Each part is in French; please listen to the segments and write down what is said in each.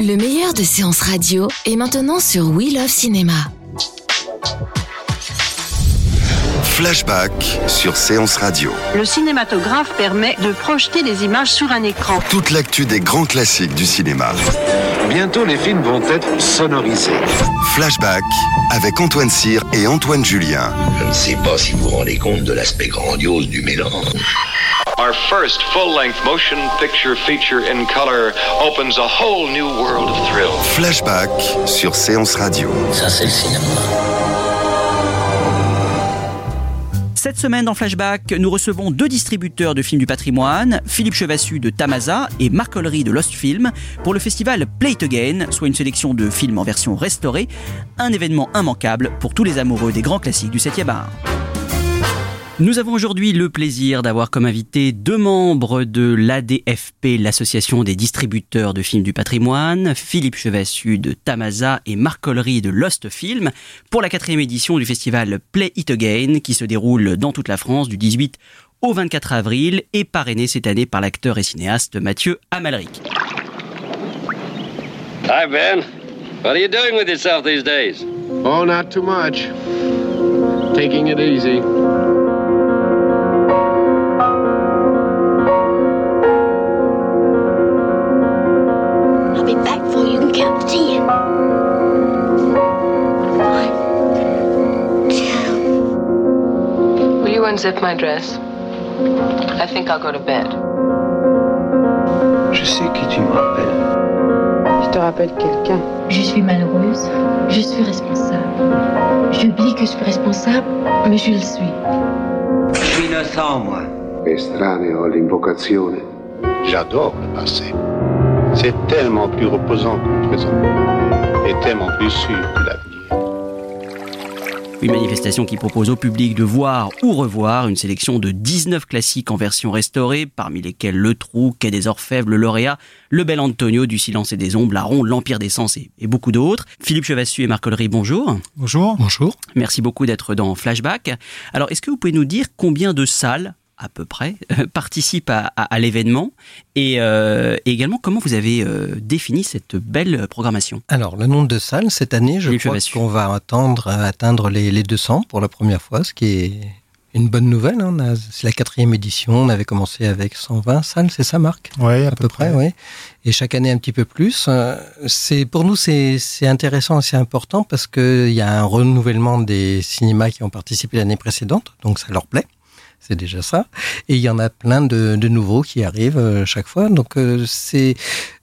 Le meilleur de séances radio est maintenant sur We Love Cinéma. Flashback sur Séance Radio. Le cinématographe permet de projeter des images sur un écran. Toute l'actu des grands classiques du cinéma. Bientôt, les films vont être sonorisés. Flashback avec Antoine Cyr et Antoine Julien. Je ne sais pas si vous vous rendez compte de l'aspect grandiose du mélange. Our first full-length motion picture feature in color opens a whole new world of thrill. Flashback sur Séance Radio. Ça, c'est le cinéma. Cette semaine dans Flashback, nous recevons deux distributeurs de films du patrimoine, Philippe Chevassu de Tamaza et Marc Ollery de Lost Film, pour le festival Play It Again, soit une sélection de films en version restaurée, un événement immanquable pour tous les amoureux des grands classiques du 7e art. Nous avons aujourd'hui le plaisir d'avoir comme invité deux membres de l'ADFP, l'association des distributeurs de films du patrimoine, Philippe Chevassu de Tamaza et Marc Collery de Lost Film, pour la quatrième édition du festival Play It Again, qui se déroule dans toute la France du 18 au 24 avril et parrainé cette année par l'acteur et cinéaste Mathieu Amalric. Hi, Ben. What are you doing with yourself these days? Oh, not too much. Taking it easy. Unzip my dress? I think I'll go to bed. Je sais qui tu me rappelles. Je te rappelle quelqu'un? Je suis malheureuse. Je suis responsable. J'oublie que je suis responsable, mais je le suis. Je suis innocent, moi. Estraneo all'invocazione. J'adore le passé. C'est tellement plus reposant que le présent. Et tellement plus sûr que l'avenir. Une manifestation qui propose au public de voir ou revoir une sélection de 19 classiques en version restaurée, parmi lesquels Le Trou, Quai des Orfèvres, Le Lauréat, Le Bel Antonio, Du Silence et des Ombres, La Ronde, L'Empire des Sens et, et beaucoup d'autres. Philippe Chevassu et Marc Ollery, bonjour. Bonjour. Bonjour. Merci beaucoup d'être dans Flashback. Alors, est-ce que vous pouvez nous dire combien de salles à peu près, participent à, à- à l'événement et, euh, et également comment vous avez euh, défini cette belle programmation? Alors, le nombre de salles, cette année, je Philippe crois qu'on va attendre, euh, atteindre les, les 200 pour la première fois, ce qui est une bonne nouvelle. hein. C'est la quatrième édition, on avait commencé avec 120 salles, c'est ça Marc? Oui, à, peu, près, oui. Et chaque année un petit peu plus. Euh, C'est pour nous c'est c'est intéressant et c'est important parce que il y a un renouvellement des cinémas qui ont participé l'année précédente, donc ça leur plaît. C'est déjà ça. Et il y en a plein de, nouveaux qui arrivent euh, chaque fois. Donc euh, c'est,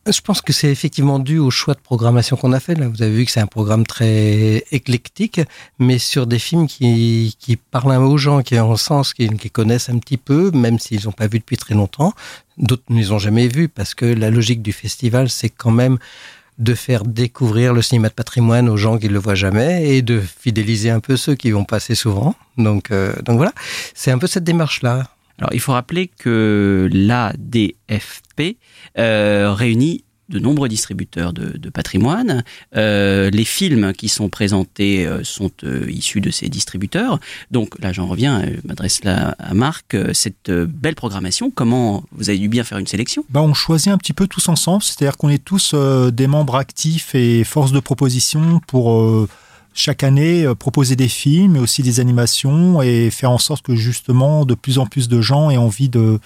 je pense que c'est effectivement dû au choix de programmation qu'on a fait. Là, vous avez vu que c'est un programme très éclectique, mais sur des films qui, qui parlent aux gens, qui ont sens, qui, qui connaissent un petit peu, même s'ils n'ont pas vu depuis très longtemps. D'autres ne les ont jamais vus parce que la logique du festival, c'est quand même de faire découvrir le cinéma de patrimoine aux gens qui ne le voient jamais et de fidéliser un peu ceux qui vont passer souvent. Donc, euh, donc voilà, c'est un peu cette démarche-là. Alors, il faut rappeler que l'ADFP euh, réunit de nombreux distributeurs de, patrimoine. Euh, les films qui sont présentés euh, sont euh, issus de ces distributeurs. Donc là, j'en reviens, je m'adresse là à Marc. Cette belle programmation, comment vous avez dû bien faire une sélection? Bah, on choisit un petit peu tous ensemble, c'est-à-dire qu'on est tous des membres actifs et force de proposition pour chaque année euh, proposer des films, mais aussi des animations et faire en sorte que justement de plus en plus de gens aient envie de,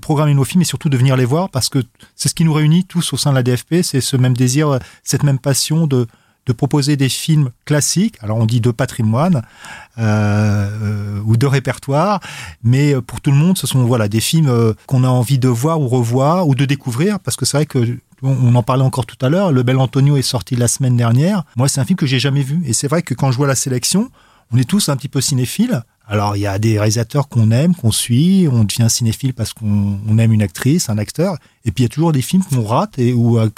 programmer nos films et surtout de venir les voir parce que c'est ce qui nous réunit tous au sein de la DFP, c'est ce même désir, cette même passion de, de proposer des films classiques, alors on dit de patrimoine euh, euh, ou de répertoire, mais pour tout le monde, ce sont voilà des films qu'on a envie de voir ou revoir ou de découvrir, parce que c'est vrai que on en parlait encore tout à l'heure, Le Bel Antonio est sorti la semaine dernière. Moi, c'est un film que j'ai jamais vu, et c'est vrai que quand je vois la sélection, on est tous un petit peu cinéphiles, Alors, il y a des réalisateurs qu'on aime, qu'on suit, on devient cinéphile parce qu'on aime une actrice, un acteur. Et puis, il y a toujours des films qu'on rate et ou à,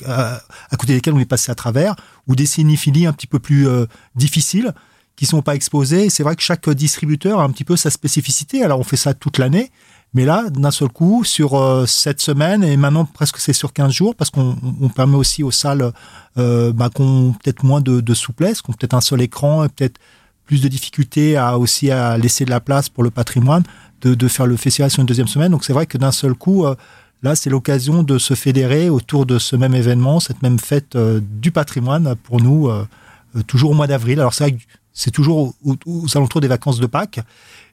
côté desquels on est passé à travers, ou des cinéphilies un petit peu plus euh, difficiles qui sont pas exposées. C'est vrai que chaque distributeur a un petit peu sa spécificité. Alors, on fait ça toute l'année. Mais là, d'un seul coup, sur euh, cette semaine, et maintenant presque c'est sur 15 jours, parce qu'on permet aussi aux salles euh, bah, qu'on peut-être moins de, de souplesse, qu'on peut-être un seul écran, et peut-être plus de difficultés à aussi à laisser de la place pour le patrimoine, de, faire le festival sur une deuxième semaine. Donc c'est vrai que d'un seul coup, euh, là c'est l'occasion de se fédérer autour de ce même événement, cette même fête euh, du patrimoine pour nous, euh, toujours au mois d'avril. Alors c'est vrai que c'est toujours aux, alentours des vacances de Pâques,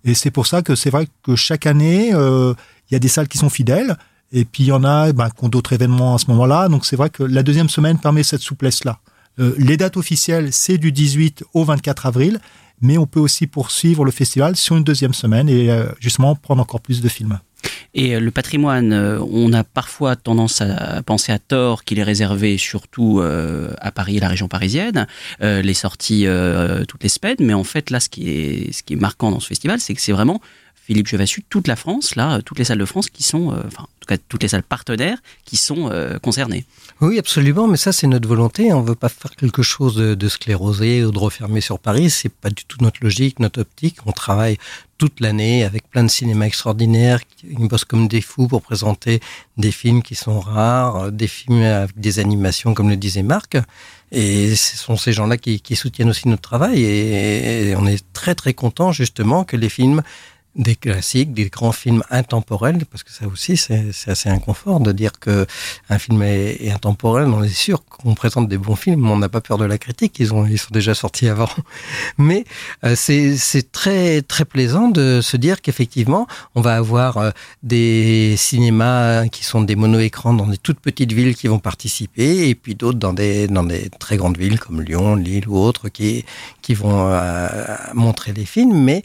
et c'est pour ça que c'est vrai que chaque année il y a des salles qui sont fidèles. Et puis il y en a bah, qui ont d'autres événements à ce moment-là. Donc c'est vrai que la deuxième semaine permet cette souplesse-là. les dates officielles, c'est du 18 au 24 avril mais on peut aussi poursuivre le festival sur une deuxième semaine et euh, justement prendre encore plus de films. Et euh, le patrimoine, euh, on a parfois tendance à penser à tort qu'il est réservé surtout à Paris et la région parisienne, les sorties toutes les semaines, mais en fait là, ce qui est, ce qui est marquant dans ce festival, c'est que c'est vraiment Philippe Chevassu, toute la France, là, toutes les salles de France qui sont, enfin, en tout cas toutes les salles partenaires qui sont concernées. Oui, absolument, mais ça c'est notre volonté. On ne veut pas faire quelque chose de, sclérosé ou de refermé sur Paris. C'est pas du tout notre logique, notre optique. On travaille toute l'année avec plein de cinémas extraordinaires qui bossent comme des fous pour présenter des films qui sont rares, des films avec des animations comme le disait Marc. Et ce sont ces gens-là qui, qui, soutiennent aussi notre travail et on est très très content justement que les films des classiques, des grands films intemporels, parce que ça aussi c'est assez inconfort de dire que un film est, intemporel. On est sûr qu'on présente des bons films, mais on n'a pas peur de la critique. Ils ont ils sont déjà sortis avant. Mais euh, c'est très très plaisant de se dire qu'effectivement on va avoir euh, des cinémas qui sont des mono-écrans dans des toutes petites villes qui vont participer, et puis d'autres dans des dans des très grandes villes comme Lyon, Lille ou autres qui qui vont euh, montrer des films, mais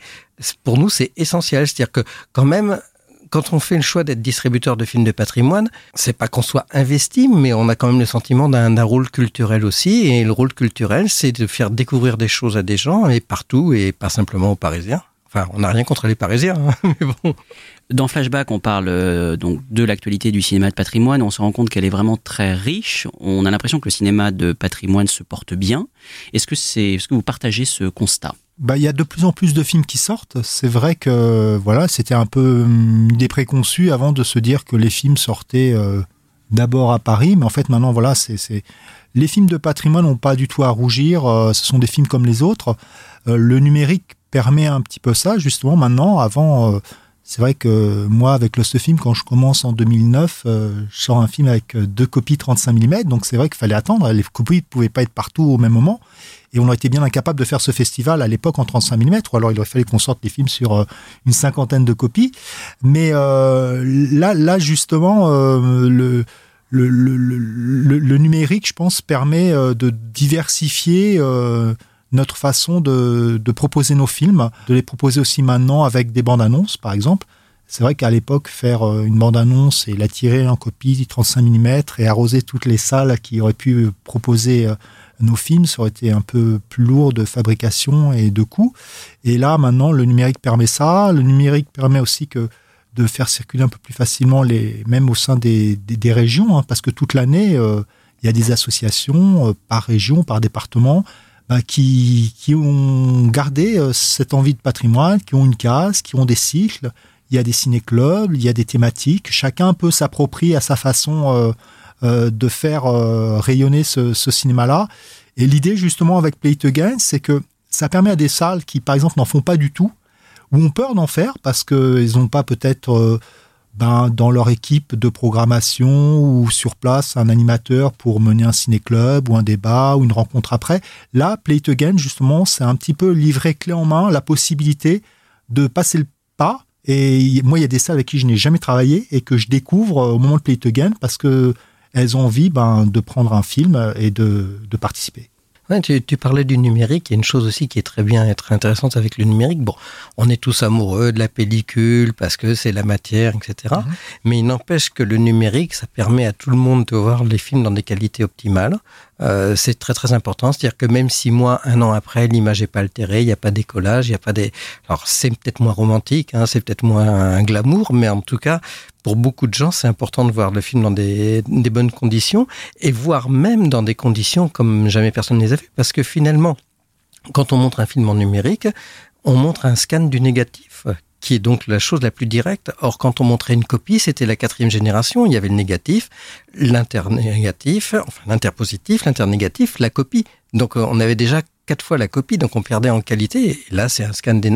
pour nous, c'est essentiel. C'est-à-dire que quand même, quand on fait le choix d'être distributeur de films de patrimoine, c'est pas qu'on soit investi, mais on a quand même le sentiment d'un rôle culturel aussi. Et le rôle culturel, c'est de faire découvrir des choses à des gens et partout et pas simplement aux Parisiens. Enfin, on n'a rien contre les Parisiens, hein, mais bon. Dans Flashback, on parle euh, donc de l'actualité du cinéma de patrimoine. On se rend compte qu'elle est vraiment très riche. On a l'impression que le cinéma de patrimoine se porte bien. Est-ce que c'est, est-ce que vous partagez ce constat? Bah, il y a de plus en plus de films qui sortent. C'est vrai que voilà, c'était un peu hum, des préconçus avant de se dire que les films sortaient euh, d'abord à Paris, mais en fait maintenant voilà, c'est les films de patrimoine n'ont pas du tout à rougir. Euh, ce sont des films comme les autres. Euh, le numérique permet un petit peu ça justement maintenant. Avant, c'est vrai que moi avec Lost Film, quand je commence en 2009, je sors un film avec deux copies 35 mm, donc c'est vrai qu'il fallait attendre. Les copies ne pouvaient pas être partout au même moment. Et on aurait été bien incapable de faire ce festival à l'époque en 35 mm, ou alors il aurait fallu qu'on sorte des films sur euh, une cinquantaine de copies. Mais euh, là, là justement, euh, le, le, le, le, numérique, je pense, permet de diversifier notre façon de, proposer nos films, de les proposer aussi maintenant avec des bandes annonces, par exemple. C'est vrai qu'à l'époque, faire une bande-annonce et la tirer en copie 35 mm et arroser toutes les salles qui auraient pu proposer nos films, ça aurait été un peu plus lourd de fabrication et de coûts. Et là, maintenant, le numérique permet ça. Le numérique permet aussi que de faire circuler un peu plus facilement, les, même au sein des, des, régions, hein, parce que toute l'année, euh, il y a des associations euh, par région, par département, bah, qui, qui ont gardé euh, cette envie de patrimoine, qui ont une case, qui ont des cycles. Il y a des ciné-clubs, il y a des thématiques. Chacun peut s'approprier à sa façon euh, de faire euh, rayonner ce, cinéma-là. Et l'idée justement avec Play It Again, c'est que ça permet à des salles qui, par exemple, n'en font pas du tout, ou ont peur d'en faire parce qu'ils n'ont pas peut-être euh, ben, dans leur équipe de programmation ou sur place un animateur pour mener un ciné-club ou un débat ou une rencontre après. Là, Play It Again, justement, c'est un petit peu livrer clé en main la possibilité de passer le pas. Et moi, il y a des salles avec qui je n'ai jamais travaillé et que je découvre au moment de Play It Again parce que elles ont envie ben, de prendre un film et de, de participer. Ouais, tu, tu, parlais du numérique. Il y a une chose aussi qui est très bien et très intéressante avec le numérique. Bon, on est tous amoureux de la pellicule parce que c'est la matière, etc. Mhm. Mais il n'empêche que le numérique, ça permet à tout le monde de voir les films dans des qualités optimales. Euh, c'est très très important, c'est-à-dire que même si moi, un an après, l'image n'est pas altérée, il n'y a pas d'écolage, il n'y a pas des... Alors c'est peut-être moins romantique, hein, c'est peut-être moins un glamour, mais en tout cas, pour beaucoup de gens, c'est important de voir le film dans des, des bonnes conditions, et voir même dans des conditions comme jamais personne ne les a vues, parce que finalement, quand on montre un film en numérique, on montre un scan du négatif qui est donc la chose la plus directe. Or, quand on montrait une copie, c'était la quatrième génération, il y avait le négatif, l'internégatif, enfin l'interpositif, l'internégatif, la copie. Donc, euh, on avait déjà quatre fois la copie, donc on perdait en qualité. Et là, c'est un scan des.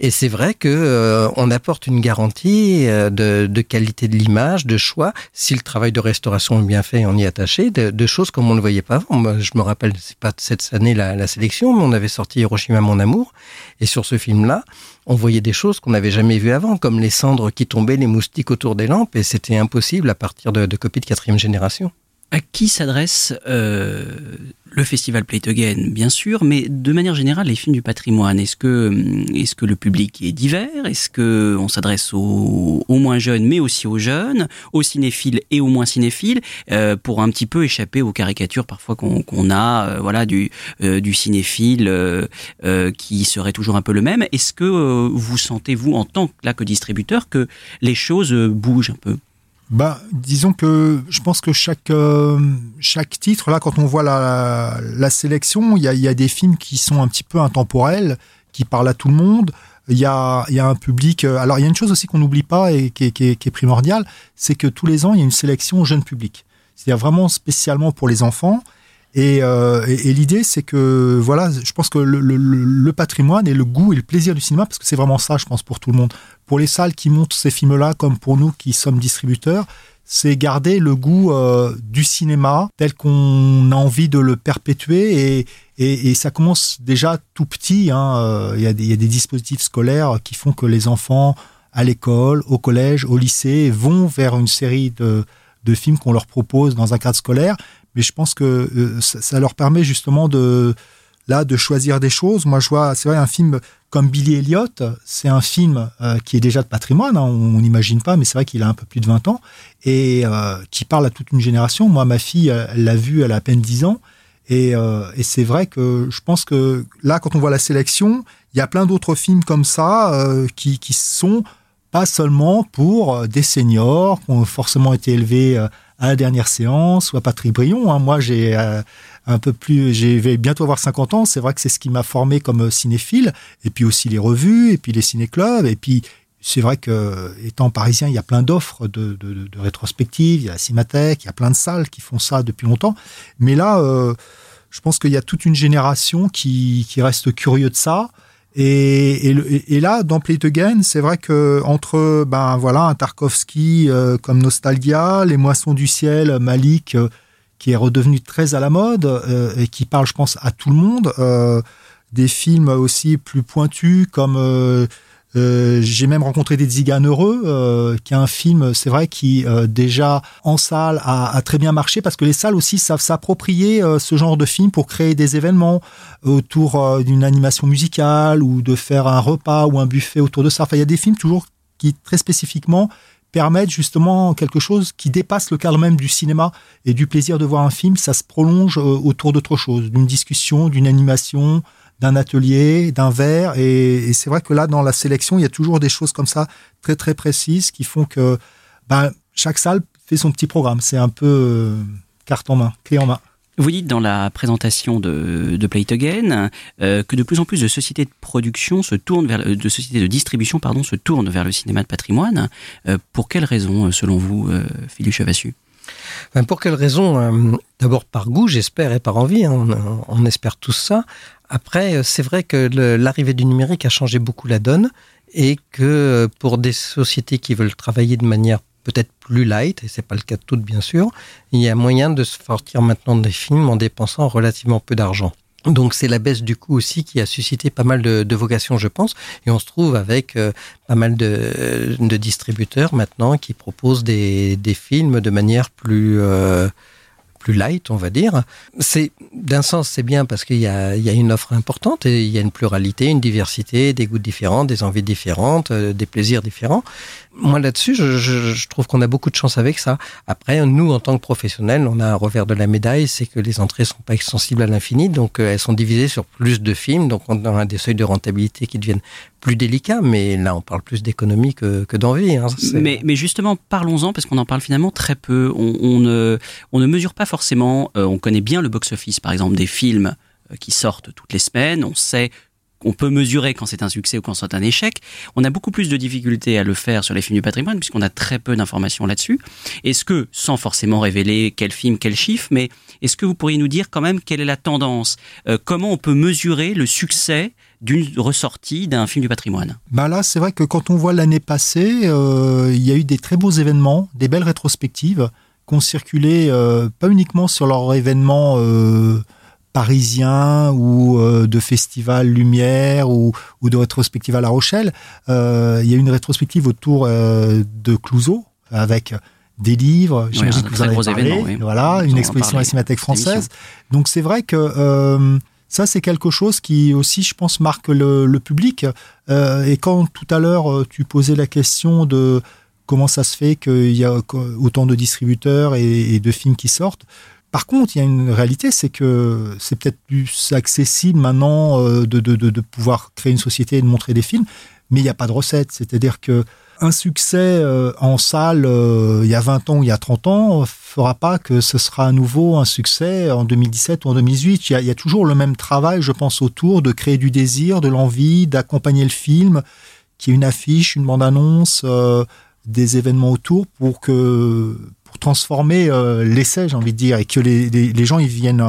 Et c'est vrai que euh, on apporte une garantie euh, de, qualité de l'image, de choix, si le travail de restauration est bien fait, on y est attaché, de, de choses comme on ne voyait pas avant. Moi, je me rappelle, c'est pas cette année la, la, sélection, mais on avait sorti Hiroshima mon amour, et sur ce film-là, on voyait des choses qu'on n'avait jamais vues avant, comme les cendres qui tombaient, les moustiques autour des lampes, et c'était impossible à partir de, de copies de quatrième génération. À qui s'adresse euh, le festival Play Again, bien sûr, mais de manière générale, les films du patrimoine, est-ce que, est-ce que le public est divers? Est-ce que on s'adresse aux, moins jeunes, mais aussi aux jeunes, aux cinéphiles et aux moins cinéphiles, euh, pour un petit peu échapper aux caricatures parfois qu'on, qu'on a, euh, voilà, du, cinéphile qui serait toujours un peu le même? Est-ce que vous sentez, vous, en tant que, que distributeur, que les choses bougent un peu? Bah, disons que je pense que chaque euh, chaque titre là, quand on voit la, la sélection, il y a, y a des films qui sont un petit peu intemporels, qui parlent à tout le monde. Il y a, y a un public. Euh, alors il y a une chose aussi qu'on n'oublie pas et qui est, qui est, qui est primordiale, c'est que tous les ans il y a une sélection au jeune public. C'est-à-dire vraiment spécialement pour les enfants. Et, euh, et, l'idée, c'est que voilà, je pense que le, patrimoine et le goût et le plaisir du cinéma, parce que c'est vraiment ça, je pense, pour tout le monde. Pour les salles qui montent ces films-là, comme pour nous qui sommes distributeurs, c'est garder le goût euh, du cinéma tel qu'on a envie de le perpétuer et, ça commence déjà tout petit. Hein. Euh, il, y a des, dispositifs scolaires qui font que les enfants à l'école, au collège, au lycée vont vers une série de films qu'on leur propose dans un cadre scolaire, mais je pense que euh, ça, leur permet justement de là de choisir des choses. Moi, je vois, c'est vrai, un film comme Billy Elliot, c'est un film euh, qui est déjà de patrimoine, hein, on n'imagine pas, mais c'est vrai qu'il a un peu plus de 20 ans, et euh, qui parle à toute une génération. Moi, ma fille, elle l'a vu, elle a à peine 10 ans, et, et c'est vrai que je pense que là, quand on voit la sélection, il y a plein d'autres films comme ça qui, qui sont pas seulement pour des seniors qui ont forcément été élevés à la dernière séance ou à Patrick Brion. Hein. Moi, j'ai euh, un peu plus, j'ai bientôt avoir 50 ans. C'est vrai que c'est ce qui m'a formé comme cinéphile. Et puis aussi les revues, et puis les ciné-clubs, et puis c'est vrai que étant parisien, il y a plein d'offres de, rétrospectives, il y a la Cinémathèque, il y a plein de salles qui font ça depuis longtemps. Mais là, euh, je pense qu'il y a toute une génération qui, qui reste curieux de ça. Et, et, et, là, dans Play It Again, c'est vrai que entre ben voilà un Tarkovsky euh, comme Nostalgia, Les Moissons du ciel, Malik, euh, qui est redevenu très à la mode euh, et qui parle, je pense, à tout le monde, euh, des films aussi plus pointus comme euh, j'ai même rencontré des Ziganes heureux, euh, qui est un film, c'est vrai, qui euh, déjà en salle a, a, très bien marché parce que les salles aussi savent s'approprier euh, ce genre de film pour créer des événements autour euh, d'une animation musicale ou de faire un repas ou un buffet autour de ça. Enfin, il y a des films toujours qui très spécifiquement permettent justement quelque chose qui dépasse le cadre même du cinéma et du plaisir de voir un film. Ça se prolonge autour d'autre chose, d'une discussion, d'une animation, d'un atelier, d'un verre. Et, c'est vrai que là, dans la sélection, il y a toujours des choses comme ça très très précises qui font que ben, chaque salle fait son petit programme. C'est un peu euh, carte en main, clé en main. Vous dites dans la présentation de, Play It Again euh, que de plus en plus de sociétés de production se tournent vers de sociétés de distribution pardon se tournent vers le cinéma de patrimoine. Euh, pour quelles raisons, selon vous, Philippe Chevassu? Pour quelles raisons D'abord par goût, j'espère, et par envie. Hein, on, espère tous ça. Après, c'est vrai que l'arrivée du numérique a changé beaucoup la donne et que pour des sociétés qui veulent travailler de manière peut-être plus light, et c'est pas le cas de toutes bien sûr, il y a moyen de se sortir maintenant des films en dépensant relativement peu d'argent. Donc c'est la baisse du coût aussi qui a suscité pas mal de, de, vocations, je pense, et on se trouve avec euh, pas mal de, distributeurs maintenant qui proposent des, des films de manière plus euh, plus light, on va dire. C'est d'un sens, c'est bien parce qu'il y y a une offre importante et il y a une pluralité, une diversité, des goûts différents, des envies différentes, euh, des plaisirs différents. Moi là-dessus, je, je, je, trouve qu'on a beaucoup de chance avec ça. Après, nous, en tant que professionnels, on a un revers de la médaille, c'est que les entrées sont pas extensibles à l'infini, donc euh, elles sont divisées sur plus de films, donc on a des seuils de rentabilité qui deviennent plus délicats, mais là on parle plus d'économie que, d'envie. Hein. Mais, justement, parlons-en, parce qu'on en parle finalement très peu. On, on, ne, on ne mesure pas forcément, euh, on connaît bien le box-office, par exemple, des films euh, qui sortent toutes les semaines, on sait on peut mesurer quand c'est un succès ou quand c'est un échec. On a beaucoup plus de difficultés à le faire sur les films du patrimoine puisqu'on a très peu d'informations là-dessus. Est-ce que, sans forcément révéler quel film, quel chiffre, mais est-ce que vous pourriez nous dire quand même quelle est la tendance euh, Comment on peut mesurer le succès d'une ressortie d'un film du patrimoine bah Là, c'est vrai que quand on voit l'année passée, euh, il y a eu des très beaux événements, des belles rétrospectives qui ont circulé euh, pas uniquement sur leur événement euh, parisien ou euh, de festival Lumière ou, ou, de rétrospective à La Rochelle. Il y a une rétrospective autour de Clouseau avec des livres, j'imagine oui, que vous en avez parlé, oui. voilà, une exposition à la Cinémathèque française. Donc c'est vrai que ça c'est quelque chose qui aussi, je pense, marque le, public. Euh, et quand tout à l'heure tu posais la question de comment ça se fait qu'il y a autant de distributeurs et, et de films qui sortent, par contre, il y a une réalité, c'est que c'est peut-être plus accessible maintenant euh, de, de, de, de, pouvoir créer une société et de montrer des films, mais il n'y a pas de recette. C'est-à-dire que un succès euh, en salle euh, il y a 20 ans ou il y a 30 ans fera pas que ce sera à nouveau un succès en 2017 ou en 2018. Il y a, y toujours le même travail, je pense, autour de créer du désir, de l'envie, d'accompagner le film, qui est une affiche, une bande-annonce, euh, des événements autour pour que transformer euh, l'essai, j'ai envie de dire, et que les, gens ils viennent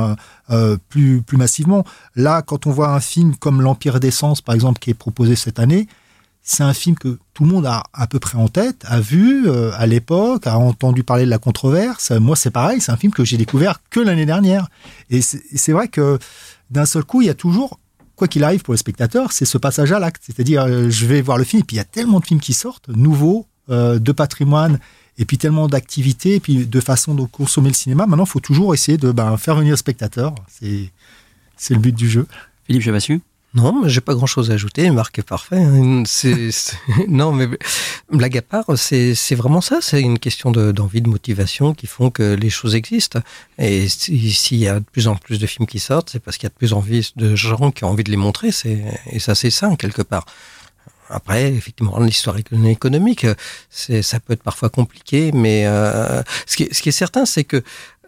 plus, plus massivement. Là, quand on voit un film comme L'Empire d'essence, par exemple, qui est proposé cette année, c'est un film que tout le monde a à peu près en tête, a vu euh, à l'époque, a entendu parler de la controverse. Moi, c'est pareil, c'est un film que j'ai découvert que l'année dernière. Et c'est vrai que d'un seul coup, il y a toujours quoi qu'il arrive pour le spectateur, c'est ce passage à l'acte. C'est-à-dire, euh, je vais voir le film, et puis il y a tellement de films qui sortent, nouveaux, euh, de patrimoine, et puis tellement d'activités, et puis de façon de consommer le cinéma. Maintenant, il faut toujours essayer de ben, faire venir le spectateur. C'est, le but du jeu. Philippe Javassu non, mais j'ai pas grand chose à ajouter. Marc est parfait. Hein. Non, mais blague à part, c'est, vraiment ça. C'est une question de, d'envie, de motivation qui font que les choses existent. Et s'il y a de plus en plus de films qui sortent, c'est parce qu'il y a de plus en plus de gens qui ont envie de les montrer. Et ça, c'est sain quelque part. Après, effectivement, l'histoire économique, ça peut être parfois compliqué, mais euh, ce, qui ce qui est certain, c'est que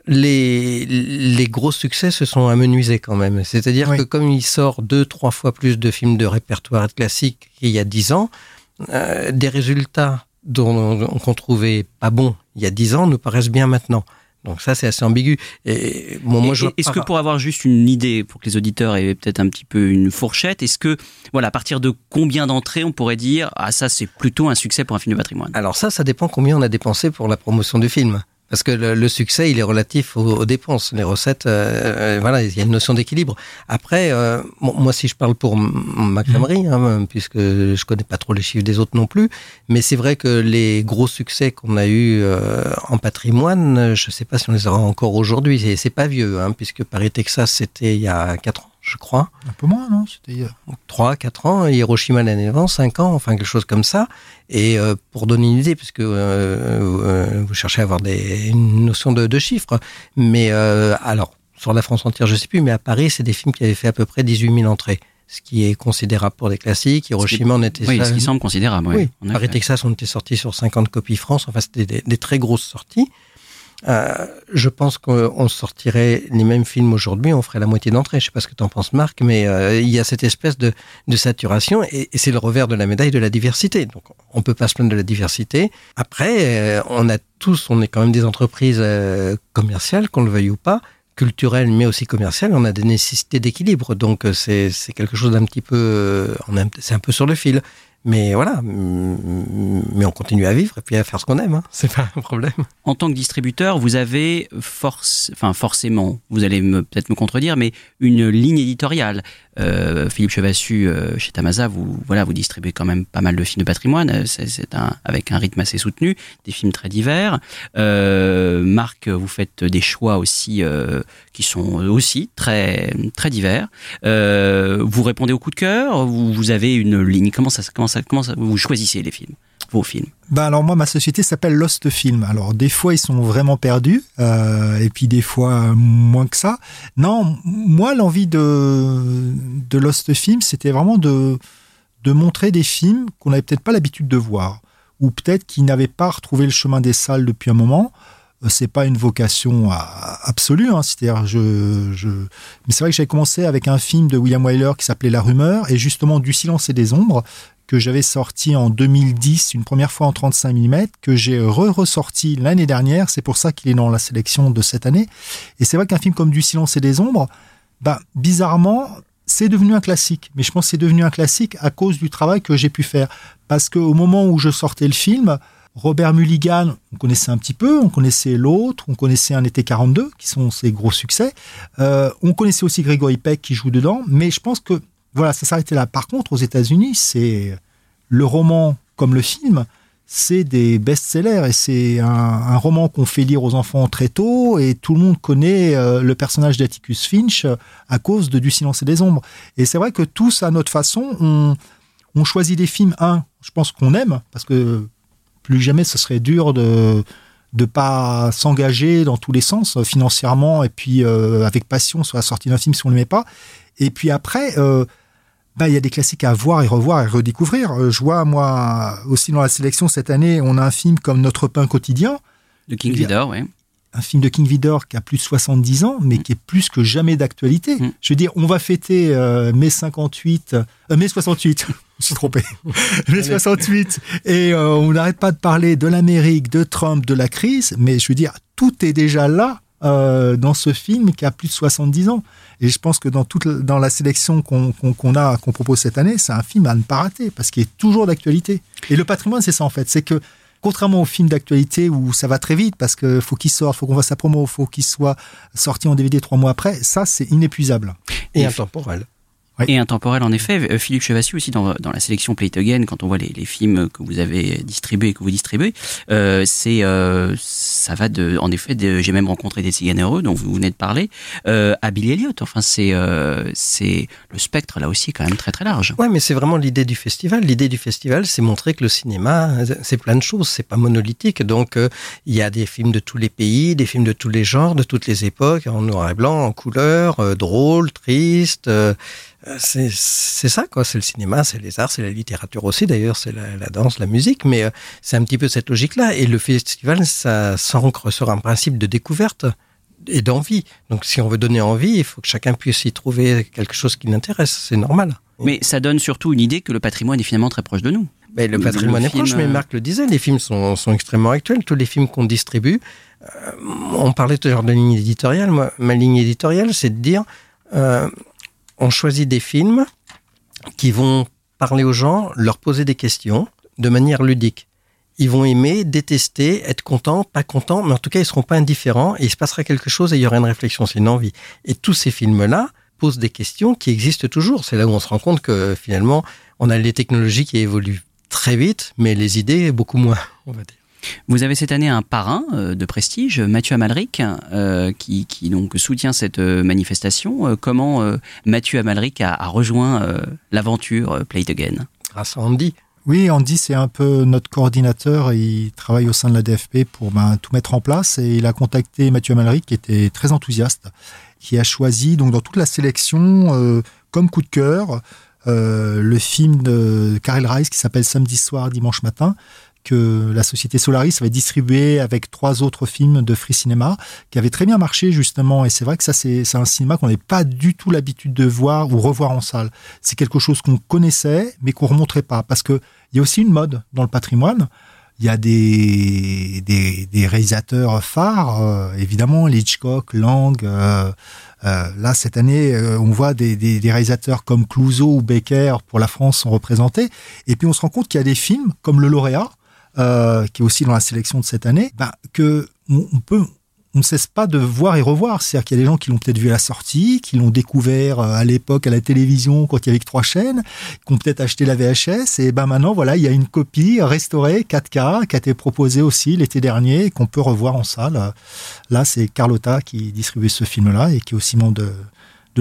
les, les gros succès se sont amenuisés quand même. C'est-à-dire oui. que comme il sort deux, trois fois plus de films de répertoire classique qu'il y a dix ans, euh, des résultats dont qu'on trouvait pas bons il y a dix ans nous paraissent bien maintenant. Donc ça, c'est assez ambigu. Et bon, moi, je est-ce que pour avoir juste une idée, pour que les auditeurs aient peut-être un petit peu une fourchette, est-ce que, voilà, à partir de combien d'entrées on pourrait dire, ah ça, c'est plutôt un succès pour un film de patrimoine? Alors ça, ça dépend combien on a dépensé pour la promotion du film. Parce que le, le, succès, il est relatif aux, aux dépenses. Les recettes, euh, voilà, il y a une notion d'équilibre. Après, euh, bon, moi, si je parle pour ma crèmerie, hein, puisque je connais pas trop les chiffres des autres non plus, mais c'est vrai que les gros succès qu'on a eu euh, en patrimoine, je sais pas si on les aura encore aujourd'hui. C'est pas vieux, hein, puisque Paris, Texas, c'était il y a quatre ans je crois. Un peu moins, non? C'était hier. 3, 4 ans, Hiroshima l'année avant, 5 ans, enfin quelque chose comme ça. Et euh, pour donner une idée, puisque euh, euh, vous cherchez à avoir des, une notion de, de chiffres, mais euh, alors, sur la France entière, je sais plus, mais à Paris, c'est des films qui avaient fait à peu près 18 000 entrées. Ce qui est considérable pour des classiques. Hiroshima, on était... Oui, ce qui semble considérable, oui. oui. Paris, Texas, on était sorti sur 50 copies France. Enfin, c'était des, des très grosses sorties. Euh, je pense qu'on sortirait les mêmes films aujourd'hui, on ferait la moitié d'entrée. Je sais pas ce que tu en penses, Marc, mais euh, il y a cette espèce de, saturation et, c'est le revers de la médaille de la diversité. Donc, on peut pas se plaindre de la diversité. Après, euh, on a tous, on est quand même des entreprises commerciales, qu'on le veuille ou pas, culturelles, mais aussi commerciales. On a des nécessités d'équilibre. Donc, c'est quelque chose d'un petit peu, c'est un peu sur le fil. Mais voilà, mais on continue à vivre et puis à faire ce qu'on aime. Hein. C'est pas un problème. En tant que distributeur, vous avez force, enfin forcément, vous allez peut-être me contredire, mais une ligne éditoriale. Euh, Philippe Chevassu euh, chez Tamasa, vous voilà, vous distribuez quand même pas mal de films de patrimoine. C'est un avec un rythme assez soutenu, des films très divers. Euh, Marc, vous faites des choix aussi euh, qui sont aussi très très divers. Euh, vous répondez au coup de cœur. Vous, vous avez une ligne. Comment ça comment ça comment ça vous choisissez les films, vos films ben alors moi ma société s'appelle Lost Film. Alors des fois ils sont vraiment perdus euh, et puis des fois moins que ça. Non, moi l'envie de Lost Film c'était vraiment de de montrer des films qu'on n'avait peut-être pas l'habitude de voir ou peut-être qui n'avaient pas retrouvé le chemin des salles depuis un moment. Euh, c'est pas une vocation absolue, hein, c'est-à-dire je, je, mais c'est vrai que j'avais commencé avec un film de William Wyler qui s'appelait La Rumeur et justement du silence et des ombres que j'avais sorti en 2010 une première fois en 35 mm, que j'ai re-ressorti l'année dernière. C'est pour ça qu'il est dans la sélection de cette année. Et c'est vrai qu'un film comme Du silence et des ombres, bah, bizarrement, c'est devenu un classique. Mais je pense que c'est devenu un classique à cause du travail que j'ai pu faire. Parce qu'au moment où je sortais le film, Robert Mulligan, on connaissait un petit peu, on connaissait l'autre, on connaissait Un été 42, qui sont ses gros succès. Euh, on connaissait aussi Grégory Peck qui joue dedans, mais je pense que voilà, ça s'arrêtait là. Par contre, aux États-Unis, c'est le roman comme le film, c'est des best-sellers et c'est un, roman qu'on fait lire aux enfants très tôt et tout le monde connaît euh, le personnage d'Atticus Finch à cause de Du silence et des ombres. Et c'est vrai que tous, à notre façon, on, on choisit des films, un, je pense qu'on aime, parce que plus jamais ce serait dur de de pas s'engager dans tous les sens financièrement et puis euh, avec passion sur la sortie d'un film si on ne l'aimait pas et puis après, euh, bah, il y a des classiques à voir et revoir et redécouvrir. Euh, je vois, moi, aussi dans la sélection cette année, on a un film comme Notre pain quotidien. De King Vidor, oui. Un film de King Vidor qui a plus de 70 ans, mais mm. qui est plus que jamais d'actualité. Mm. Je veux dire, on va fêter euh, mai 58, euh, mai 68, je me suis trompé, mai 68, et euh, on n'arrête pas de parler de l'Amérique, de Trump, de la crise, mais je veux dire, tout est déjà là dans ce film qui a plus de 70 ans. Et je pense que dans toute dans la sélection qu'on a qu'on propose cette année, c'est un film à ne pas rater parce qu'il est toujours d'actualité. Et le patrimoine, c'est ça en fait, c'est que contrairement aux films d'actualité où ça va très vite parce que faut qu'il sorte, faut qu'on voit sa promo, faut qu'il soit sorti en DVD trois mois après, ça c'est inépuisable et intemporel. Et intemporel, en effet. Euh, Philippe Chevassu aussi, dans, dans la sélection Play It Again, quand on voit les, les films que vous avez distribués, que vous distribuez, euh, c'est euh, ça va de, en effet, j'ai même rencontré des ciganereux dont vous venez de parler, euh, à Billy Elliot. Enfin, c'est euh, c'est le spectre là aussi quand même très très large. Ouais, mais c'est vraiment l'idée du festival. L'idée du festival, c'est montrer que le cinéma, c'est plein de choses. C'est pas monolithique. Donc, euh, il y a des films de tous les pays, des films de tous les genres, de toutes les époques, en noir et blanc, en couleur, drôle, triste. Euh, c'est ça, quoi. C'est le cinéma, c'est les arts, c'est la littérature aussi, d'ailleurs, c'est la, danse, la musique, mais euh, c'est un petit peu cette logique-là. Et le festival, ça s'ancre sur un principe de découverte et d'envie. Donc, si on veut donner envie, il faut que chacun puisse y trouver quelque chose qui l'intéresse. C'est normal. Mais ça donne surtout une idée que le patrimoine est finalement très proche de nous. Mais le patrimoine est proche, mais euh, Marc le disait, les films sont, sont extrêmement actuels. Tous les films qu'on distribue, on parlait tout à l'heure de ligne éditoriale. Moi, ma ligne éditoriale, c'est de dire, on choisit des films qui vont parler aux gens, leur poser des questions de manière ludique. Ils vont aimer, détester, être contents, pas contents, mais en tout cas, ils seront pas indifférents et il se passera quelque chose et il y aura une réflexion, c'est une envie. Et tous ces films-là posent des questions qui existent toujours. C'est là où on se rend compte que finalement, on a les technologies qui évoluent très vite, mais les idées beaucoup moins, on va dire. Vous avez cette année un parrain euh, de prestige, Mathieu Amalric, euh, qui, donc soutient cette euh, manifestation. Comment Mathieu Amalric a, rejoint l'aventure Play It Again? Grâce à Andy. Oui, Andy, c'est un peu notre coordinateur. Il travaille au sein de la DFP pour ben, tout mettre en place. Et il a contacté Mathieu Amalric, qui était très enthousiaste, qui a choisi, donc dans toute la sélection, comme coup de cœur, le film de Karel Rice qui s'appelle Samedi soir, dimanche matin, que la société Solaris avait distribué avec trois autres films de Free Cinema qui avaient très bien marché justement. Et c'est vrai que ça, c'est un cinéma qu'on n'avait pas du tout l'habitude de voir ou revoir en salle. C'est quelque chose qu'on connaissait, mais qu'on remontrait pas. Parce que il y a aussi une mode dans le patrimoine. Il y a des, des, réalisateurs phares, euh, évidemment, Hitchcock, Lang, euh, Euh, là, cette année, on voit des, des, des, réalisateurs comme Clouseau ou Becker pour la France sont représentés. Et puis, on se rend compte qu'il y a des films comme Le Lauréat, euh, qui est aussi dans la sélection de cette année, bah, que on peut, on ne cesse pas de voir et revoir. C'est-à-dire qu'il y a des gens qui l'ont peut-être vu à la sortie, qui l'ont découvert euh, à l'époque à la télévision quand il y avait que trois chaînes, qui ont peut-être acheté la VHS. Et ben maintenant, voilà, il y a une copie restaurée 4K qui a été proposée aussi l'été dernier et qu'on peut revoir en salle. Là, c'est Carlotta qui distribue ce film-là et qui est aussi membre de,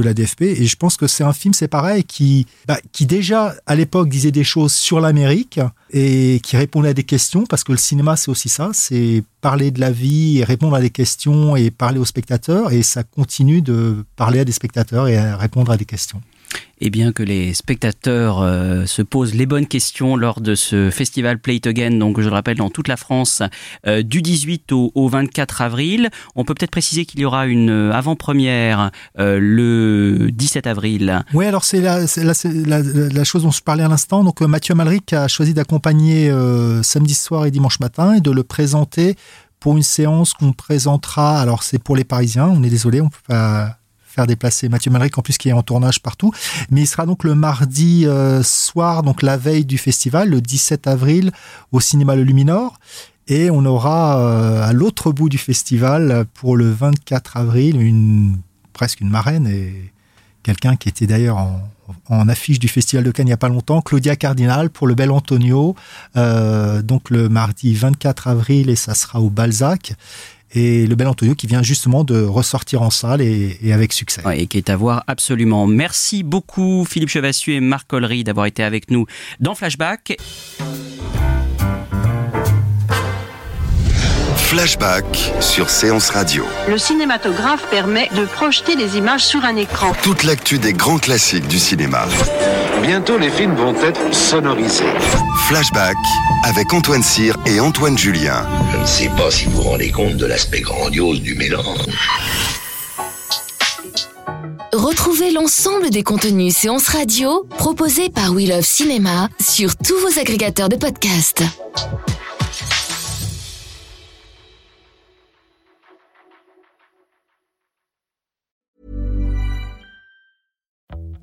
de la DFP. Et je pense que c'est un film, c'est pareil, qui, bah, qui déjà à l'époque disait des choses sur l'Amérique et qui répondait à des questions, parce que le cinéma c'est aussi ça, c'est parler de la vie et répondre à des questions et parler aux spectateurs, et ça continue de parler à des spectateurs et à répondre à des questions et bien que les spectateurs euh, se posent les bonnes questions lors de ce festival Play It Again, donc je le rappelle dans toute la France, euh, du 18 au, au, 24 avril. On peut peut-être préciser qu'il y aura une avant-première euh, le 17 avril. Oui, alors c'est la, chose dont je parlais à l'instant. Donc Mathieu Malric a choisi d'accompagner samedi soir et dimanche matin et de le présenter pour une séance qu'on présentera. Alors c'est pour les Parisiens. On est désolé, on peut pas faire déplacer Mathieu Malric en plus qui est en tournage partout. Mais il sera donc le mardi euh, soir, donc la veille du festival, le 17 avril, au cinéma Le Luminor. Et on aura euh, à l'autre bout du festival, pour le 24 avril, une presque une marraine et quelqu'un qui était d'ailleurs en, affiche du Festival de Cannes il n'y a pas longtemps, Claudia Cardinal pour le Bel Antonio, euh, donc le mardi 24 avril et ça sera au Balzac et le bel Antonio qui vient justement de ressortir en salle et, avec succès. Et qui est à voir absolument. Merci beaucoup Philippe Chevassu et Marc Collery d'avoir été avec nous dans Flashback. Flashback sur Séance Radio. Le cinématographe permet de projeter les images sur un écran. Toute l'actu des grands classiques du cinéma. Bientôt, les films vont être sonorisés. Flashback avec Antoine Cyr et Antoine Julien. Je ne sais pas si vous vous rendez compte de l'aspect grandiose du mélange. Retrouvez l'ensemble des contenus séances radio proposés par We Love Cinéma sur tous vos agrégateurs de podcasts.